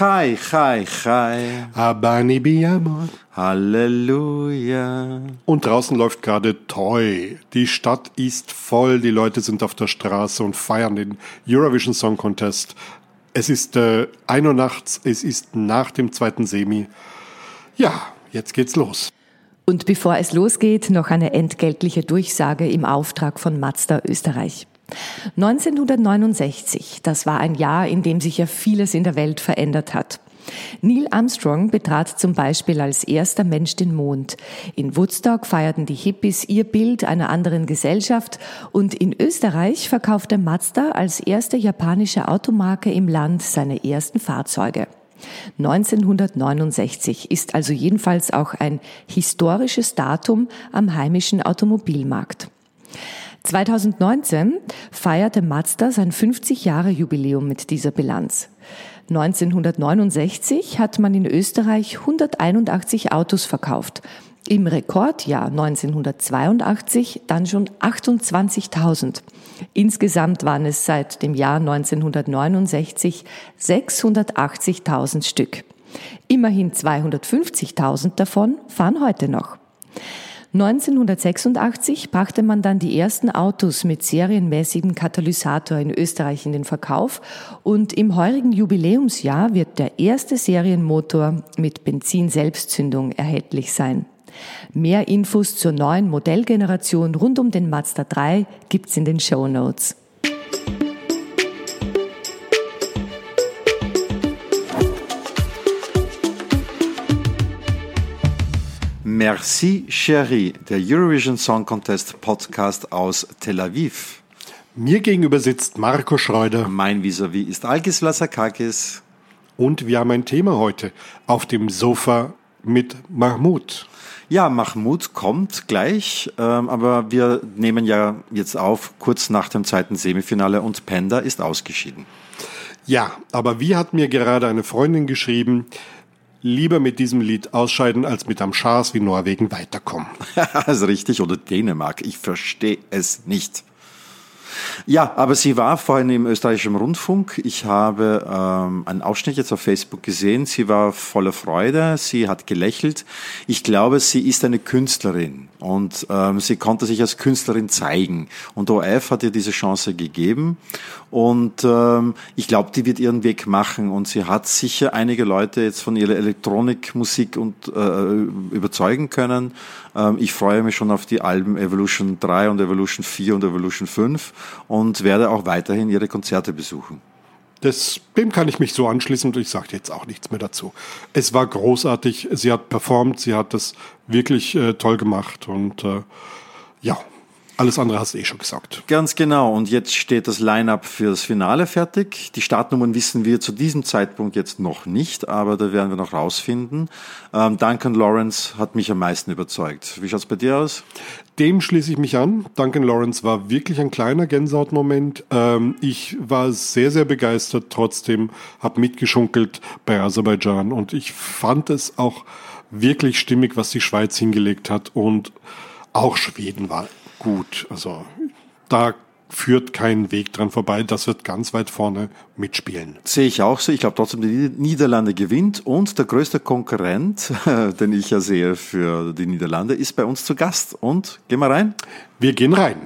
Chai, Chai, Chai. Abani Biamor. Halleluja. Und draußen läuft gerade Toy. Die Stadt ist voll, die Leute sind auf der Straße und feiern den Eurovision Song Contest. Es ist äh, ein Uhr nachts, es ist nach dem zweiten Semi. Ja, jetzt geht's los. Und bevor es losgeht, noch eine entgeltliche Durchsage im Auftrag von Mazda Österreich. 1969, das war ein Jahr, in dem sich ja vieles in der Welt verändert hat. Neil Armstrong betrat zum Beispiel als erster Mensch den Mond. In Woodstock feierten die Hippies ihr Bild einer anderen Gesellschaft und in Österreich verkaufte Mazda als erste japanische Automarke im Land seine ersten Fahrzeuge. 1969 ist also jedenfalls auch ein historisches Datum am heimischen Automobilmarkt. 2019 feierte Mazda sein 50 Jahre Jubiläum mit dieser Bilanz. 1969 hat man in Österreich 181 Autos verkauft. Im Rekordjahr 1982 dann schon 28.000. Insgesamt waren es seit dem Jahr 1969 680.000 Stück. Immerhin 250.000 davon fahren heute noch. 1986 brachte man dann die ersten Autos mit serienmäßigem Katalysator in Österreich in den Verkauf und im heurigen Jubiläumsjahr wird der erste Serienmotor mit Benzin-Selbstzündung erhältlich sein. Mehr Infos zur neuen Modellgeneration rund um den Mazda 3 gibt's in den Show Notes. Merci, Chérie, der Eurovision Song Contest Podcast aus Tel Aviv. Mir gegenüber sitzt Marco Schreuder. Mein Vis-a-vis ist Algis Lasakakis. Und wir haben ein Thema heute auf dem Sofa mit Mahmoud. Ja, Mahmoud kommt gleich, ähm, aber wir nehmen ja jetzt auf, kurz nach dem zweiten Semifinale und Panda ist ausgeschieden. Ja, aber wie hat mir gerade eine Freundin geschrieben, lieber mit diesem Lied ausscheiden, als mit am Schars wie Norwegen weiterkommen. das ist richtig, oder Dänemark. Ich verstehe es nicht. Ja, aber sie war vorhin im österreichischen Rundfunk. Ich habe ähm, einen Ausschnitt jetzt auf Facebook gesehen. Sie war voller Freude, sie hat gelächelt. Ich glaube, sie ist eine Künstlerin und ähm, sie konnte sich als Künstlerin zeigen. Und ORF hat ihr diese Chance gegeben. Und ähm, ich glaube, die wird ihren Weg machen. Und sie hat sicher einige Leute jetzt von ihrer Elektronikmusik und, äh, überzeugen können. Ähm, ich freue mich schon auf die Alben Evolution 3 und Evolution 4 und Evolution 5 und werde auch weiterhin ihre Konzerte besuchen. Das, dem kann ich mich so anschließen und ich sage jetzt auch nichts mehr dazu. Es war großartig, sie hat performt, sie hat das wirklich äh, toll gemacht und äh, ja, alles andere hast du eh schon gesagt. Ganz genau. Und jetzt steht das Line-up für das Finale fertig. Die Startnummern wissen wir zu diesem Zeitpunkt jetzt noch nicht, aber da werden wir noch rausfinden. Ähm, Duncan Lawrence hat mich am meisten überzeugt. Wie schaut's bei dir aus? Dem schließe ich mich an. Duncan Lawrence war wirklich ein kleiner Gänsehautmoment. Ähm, ich war sehr, sehr begeistert. Trotzdem habe mitgeschunkelt bei Aserbaidschan und ich fand es auch wirklich stimmig, was die Schweiz hingelegt hat und auch Schweden war gut. Also da führt kein Weg dran vorbei. Das wird ganz weit vorne mitspielen. Sehe ich auch so. Ich glaube trotzdem, die Niederlande gewinnt und der größte Konkurrent, den ich ja sehe für die Niederlande, ist bei uns zu Gast. Und gehen wir rein? Wir gehen rein.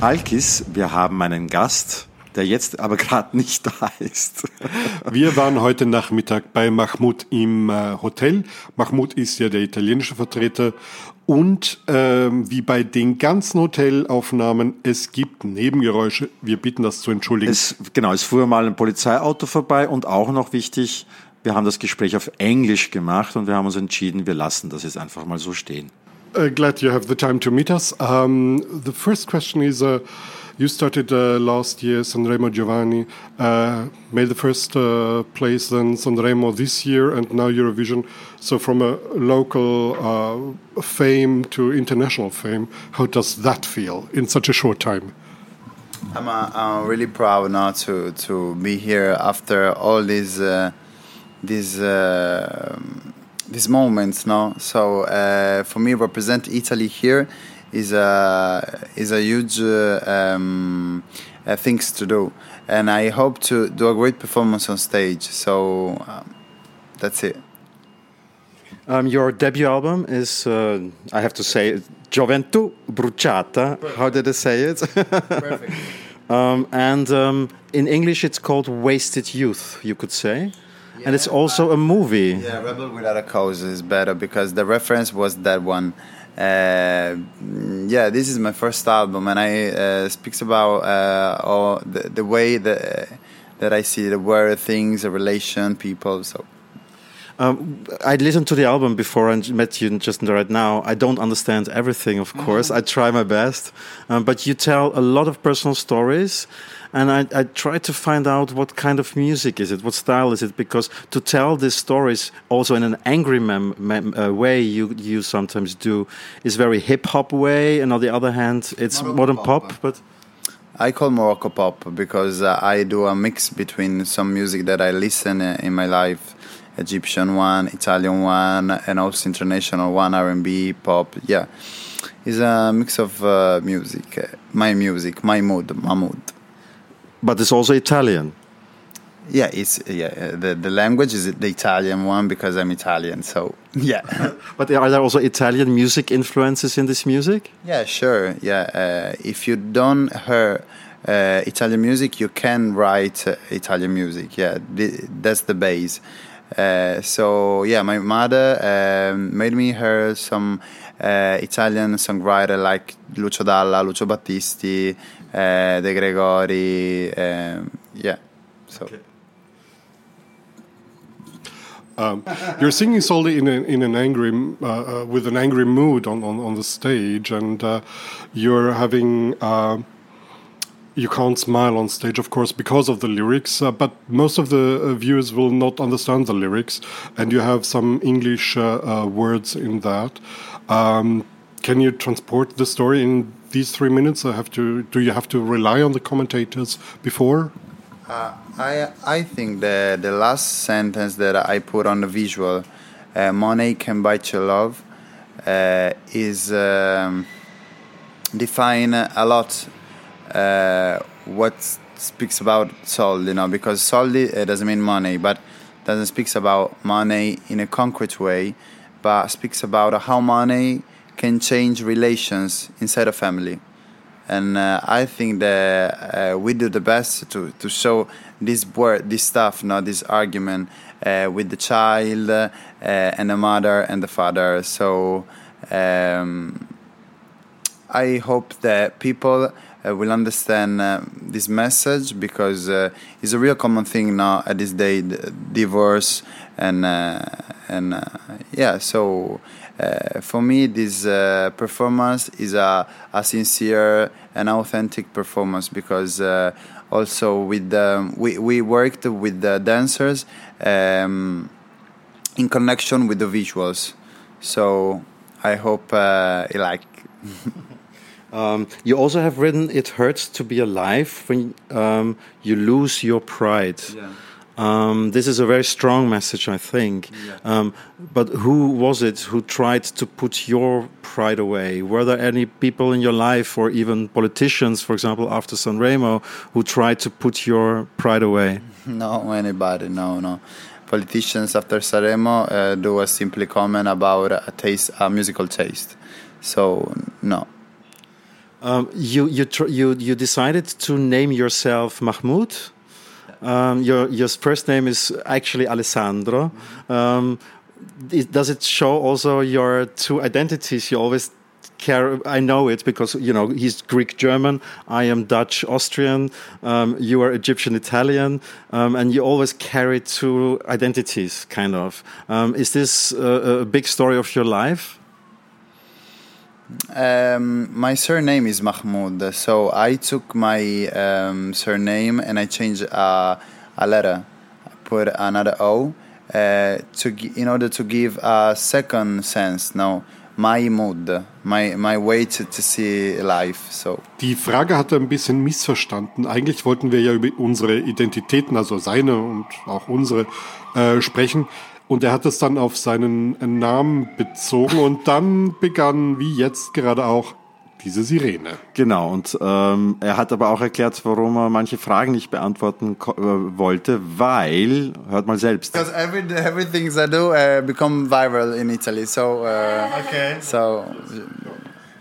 Alkis, wir haben einen Gast der jetzt aber gerade nicht da ist. Wir waren heute Nachmittag bei Mahmoud im äh, Hotel. Mahmoud ist ja der italienische Vertreter und ähm, wie bei den ganzen Hotelaufnahmen, es gibt Nebengeräusche. Wir bitten das zu entschuldigen. Es, genau, es fuhr mal ein Polizeiauto vorbei und auch noch wichtig, wir haben das Gespräch auf Englisch gemacht und wir haben uns entschieden, wir lassen das jetzt einfach mal so stehen. Uh, glad you have the time to meet us. Um, the first question is, uh, You started uh, last year, Sanremo Giovanni, uh, made the first uh, place, then Sanremo this year, and now Eurovision. So, from a local uh, fame to international fame, how does that feel in such a short time? I'm, uh, I'm really proud now to, to be here after all these, uh, these these moments. No, so for me, represent Italy here is a is a huge uh, um, uh, things to do, and I hope to do a great performance on stage. So um, that's it. Um, your debut album is, uh, I have to say, Gioventù Bruciata. Perfect. How did I say it? Perfect. Um, and um, in English, it's called Wasted Youth, you could say. Yeah, and it's also a movie. Yeah, Rebel Without a Cause is better because the reference was that one. Uh, yeah, this is my first album, and I uh, speaks about uh, all the, the way that that I see the world, things, the relation, people. So um, I listened to the album before and met you just right now. I don't understand everything, of mm-hmm. course. Mm -hmm. I try my best, um, but you tell a lot of personal stories, and I, I, try to find out what kind of music is it, what style is it, because to tell these stories also in an angry mem, mem, uh, way you you sometimes do is very hip hop way, and on the other hand, it's Morocco modern pop, pop, but. I call Morocco pop because uh, I do a mix between some music that I listen uh, in my life Egyptian one, Italian one, and also international one, R&B, pop. Yeah, it's a mix of uh, music. My music, my mood, my mood. But it's also Italian. Yeah, it's yeah. The the language is the Italian one because I'm Italian. So yeah. but are there also Italian music influences in this music? Yeah, sure. Yeah, uh, if you don't hear uh, Italian music, you can write uh, Italian music. Yeah, that's the base. Uh, so yeah, my mother um, made me hear some uh, Italian songwriter like Lucio Dalla, Lucio Battisti, uh, De Gregori. Um, yeah, so. Okay. Um, you're singing solely in, a, in an angry, uh, uh, with an angry mood on, on, on the stage, and you're having you can't smile on stage, of course, because of the lyrics, uh, but most of the uh, viewers will not understand the lyrics, and you have some English uh, uh words in that. Um, can you transport the story in these three minutes? I have to. Do you have to rely on the commentators before? Uh, I I think the the last sentence that I put on the visual, "Money can buy your love," is um, define a lot uh, what speaks about soul, you know, because soul uh, doesn't mean money, but doesn't speaks about money in a concrete way, but speaks about how money can change relations inside a family. And uh, I think that uh, we do the best to, to show this word, this stuff, not this argument uh, with the child uh, and the mother and the father. So um, I hope that people uh, will understand uh, this message because uh, it's a real common thing now at this day divorce and uh, and uh, yeah so uh, for me this performance is a, a sincere and authentic performance because also with the, we, we worked with the dancers um, in connection with the visuals. So I hope you like Um, you also have written "It hurts to be alive when um, you lose your pride." Yeah. Um, this is a very strong message, I think. Yeah. Um, but who was it who tried to put your pride away? Were there any people in your life, or even politicians, for example, after Sanremo, who tried to put your pride away? No, anybody. No, no. Politicians after Sanremo uh, do a simply comment about a taste, a musical taste. So no. Um, you you you you decided to name yourself Mahmoud. Um, your your first name is actually Alessandro. Um, it, does it show also your two identities? You always care. I know it because you know he's Greek German. I am Dutch Austrian. Um, you are Egyptian Italian, um, and you always carry two identities. Kind of. Um, is this a, a big story of your life? Um, my surname is Mahmoud, so I took my um, surname and I changed uh, a letter, I put another O, uh, to in order to give a second sense. No, my mood, my my way to, to see life. So. Die Frage hat er ein bisschen missverstanden. Eigentlich wollten wir ja über unsere Identitäten, also seine und auch unsere, äh, sprechen. Und er hat es dann auf seinen Namen bezogen und dann begann, wie jetzt gerade auch, diese Sirene. Genau, und ähm, er hat aber auch erklärt, warum er manche Fragen nicht beantworten äh, wollte, weil, hört mal selbst. Because every, everything I do uh, become viral in Italy, so uh, okay. So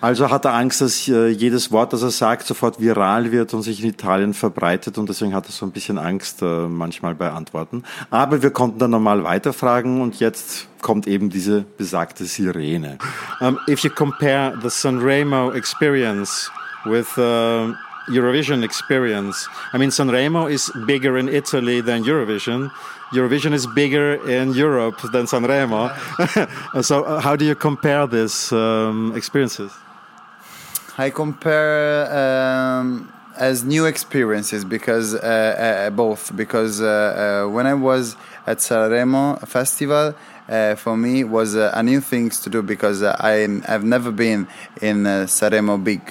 also hat er Angst, dass äh, jedes Wort, das er sagt, sofort viral wird und sich in Italien verbreitet und deswegen hat er so ein bisschen Angst äh, manchmal bei Antworten. Aber wir konnten dann normal weiterfragen und jetzt kommt eben diese besagte Sirene. Um, if you compare the Sanremo experience with uh, Eurovision experience, I mean Sanremo is bigger in Italy than Eurovision. Eurovision is bigger in Europe than Sanremo. so uh, how do you compare these um, experiences? I compare um, as new experiences because uh, uh, both because uh, uh when I was at Sanremo festival. Uh, for me was uh, a new things to do because I I've never been in uh, Sanremo big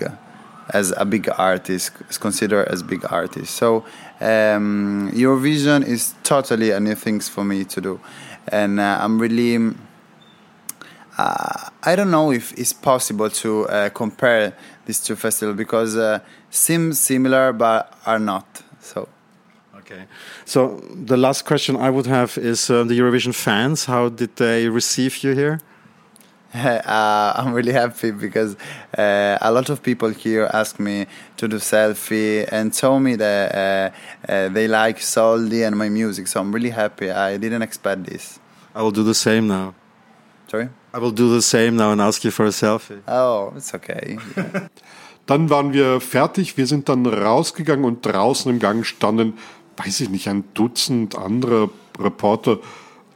as a big artist, is considered as big artist. So um, vision is totally a new things for me to do, and I'm really uh, I don't know if it's possible to uh, compare these two festivals because uh, seem similar but are not. So. Okay. So the last question I would have is uh, the Eurovision fans. How did they receive you here? Uh, I'm really happy because uh, a lot of people here ask me to do selfie and told me that they like Soldi and my music. So I'm really happy. I didn't expect this. I will do the same now. Sorry? I will do the same now and ask you for a selfie. Oh, it's okay. dann waren wir fertig. Wir sind dann rausgegangen und draußen im Gang standen, weiß ich nicht, ein Dutzend anderer Reporter.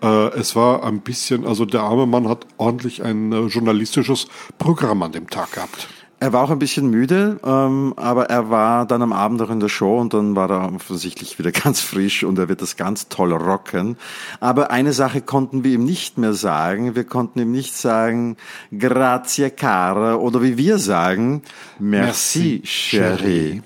Äh, es war ein bisschen, also der arme Mann hat ordentlich ein äh, journalistisches Programm an dem Tag gehabt. Er war auch ein bisschen müde, ähm, aber er war dann am Abend auch in der Show und dann war er offensichtlich wieder ganz frisch und er wird das ganz toll rocken. Aber eine Sache konnten wir ihm nicht mehr sagen. Wir konnten ihm nicht sagen, grazie cara oder wie wir sagen, merci, merci chérie.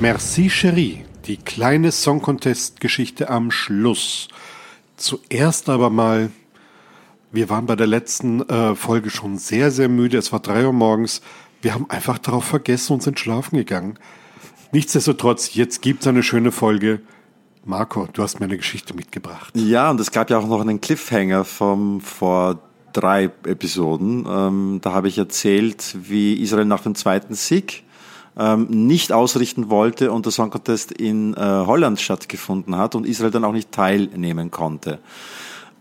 Merci, chérie. Die kleine Song Contest Geschichte am Schluss. Zuerst aber mal, wir waren bei der letzten äh, Folge schon sehr, sehr müde. Es war drei Uhr morgens. Wir haben einfach darauf vergessen und sind schlafen gegangen. Nichtsdestotrotz, jetzt gibt's eine schöne Folge. Marco, du hast mir eine Geschichte mitgebracht. Ja, und es gab ja auch noch einen Cliffhanger vom vor drei Episoden. Ähm, da habe ich erzählt, wie Israel nach dem zweiten Sieg ähm, nicht ausrichten wollte und der Song Contest in äh, Holland stattgefunden hat und Israel dann auch nicht teilnehmen konnte.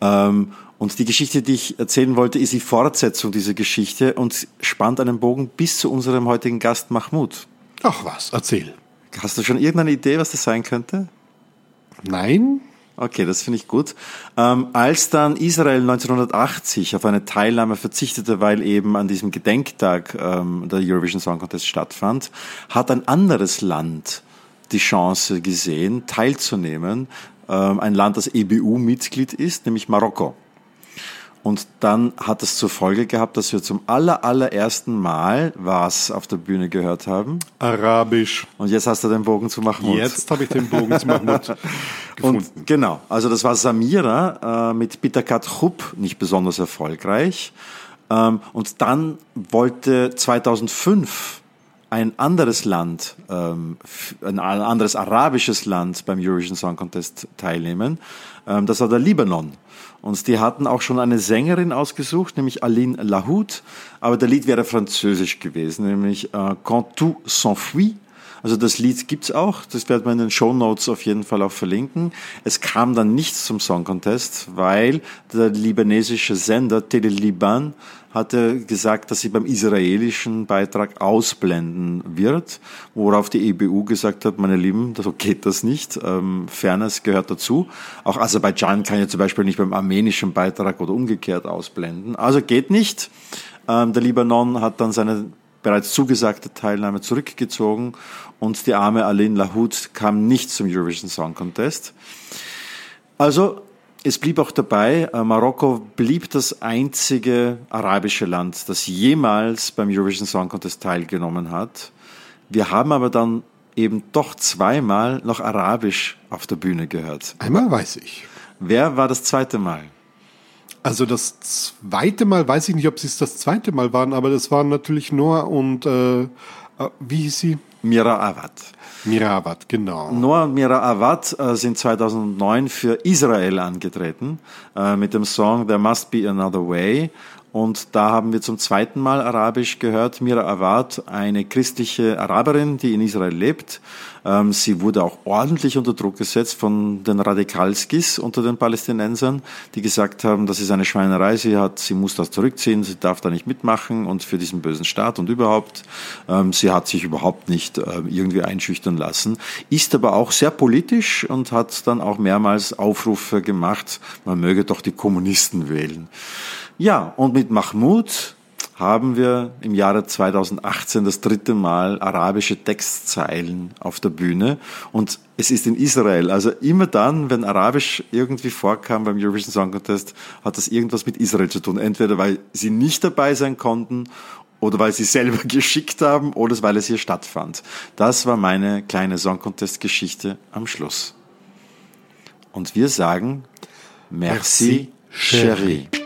Ähm, und die Geschichte, die ich erzählen wollte, ist die Fortsetzung dieser Geschichte und spannt einen Bogen bis zu unserem heutigen Gast Mahmoud. Ach was, erzähl. Hast du schon irgendeine Idee, was das sein könnte? Nein, Okay, das finde ich gut. Ähm, als dann Israel 1980 auf eine Teilnahme verzichtete, weil eben an diesem Gedenktag ähm, der Eurovision Song Contest stattfand, hat ein anderes Land die Chance gesehen, teilzunehmen. Ähm, ein Land, das EBU-Mitglied ist, nämlich Marokko. Und dann hat es zur Folge gehabt, dass wir zum aller, allerersten Mal was auf der Bühne gehört haben. Arabisch. Und jetzt hast du den Bogen zu Mahmoud. Jetzt habe ich den Bogen zu Mahmoud gefunden. Und genau, also das war Samira äh, mit Bitakat Chub, nicht besonders erfolgreich. Ähm, und dann wollte 2005 ein anderes Land, ähm, ein anderes arabisches Land beim Eurovision Song Contest teilnehmen. Ähm, das war der Libanon. Und die hatten auch schon eine Sängerin ausgesucht, nämlich Aline Lahoud. Aber der Lied wäre französisch gewesen, nämlich äh, Quand tout s'enfuit. Also das Lied gibt's auch, das werden wir in den Show Notes auf jeden Fall auch verlinken. Es kam dann nicht zum Song Contest, weil der libanesische Sender Tele Liban hatte gesagt, dass sie beim israelischen Beitrag ausblenden wird, worauf die EBU gesagt hat, meine Lieben, so geht das nicht. Ähm, Fairness gehört dazu. Auch Aserbaidschan kann ja zum Beispiel nicht beim armenischen Beitrag oder umgekehrt ausblenden. Also geht nicht. Ähm, der Libanon hat dann seine bereits zugesagte Teilnahme zurückgezogen und die arme Aline Lahoud kam nicht zum Eurovision Song Contest. Also es blieb auch dabei, äh, Marokko blieb das einzige arabische Land, das jemals beim Eurovision Song Contest teilgenommen hat. Wir haben aber dann eben doch zweimal noch Arabisch auf der Bühne gehört. Einmal weiß ich. Wer war das zweite Mal? Also das zweite Mal, weiß ich nicht, ob es das zweite Mal waren, aber das waren natürlich Noah und äh, äh wie hieß sie? Mira Awad. Mira Awad, genau. Noah und Mira Awad äh, sind 2009 für Israel angetreten äh, mit dem Song There Must Be Another Way. Und da haben wir zum zweiten Mal Arabisch gehört. Mira Awad, eine christliche Araberin, die in Israel lebt. Ähm, sie wurde auch ordentlich unter Druck gesetzt von den Radikalskis unter den Palästinensern, die gesagt haben, das ist eine Schweinerei, sie hat, sie muss das zurückziehen, sie darf da nicht mitmachen und für diesen bösen Staat und überhaupt. Ähm, sie hat sich überhaupt nicht äh, irgendwie einschüchtern lassen, ist aber auch sehr politisch und hat dann auch mehrmals Aufrufe gemacht, man möge doch die Kommunisten wählen. Ja, und mit Mahmoud haben wir im Jahre 2018 das dritte Mal arabische Textzeilen auf der Bühne und es ist in Israel. Also immer dann, wenn Arabisch irgendwie vorkam beim Eurovision Song Contest, hat das irgendwas mit Israel zu tun. Entweder weil sie nicht dabei sein konnten oder weil sie selber geschickt haben oder weil es hier stattfand. Das war meine kleine Song Contest Geschichte am Schluss. Und wir sagen Merci, Merci chérie.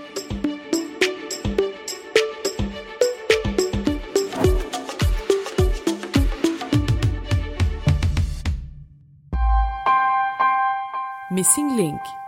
Missing Link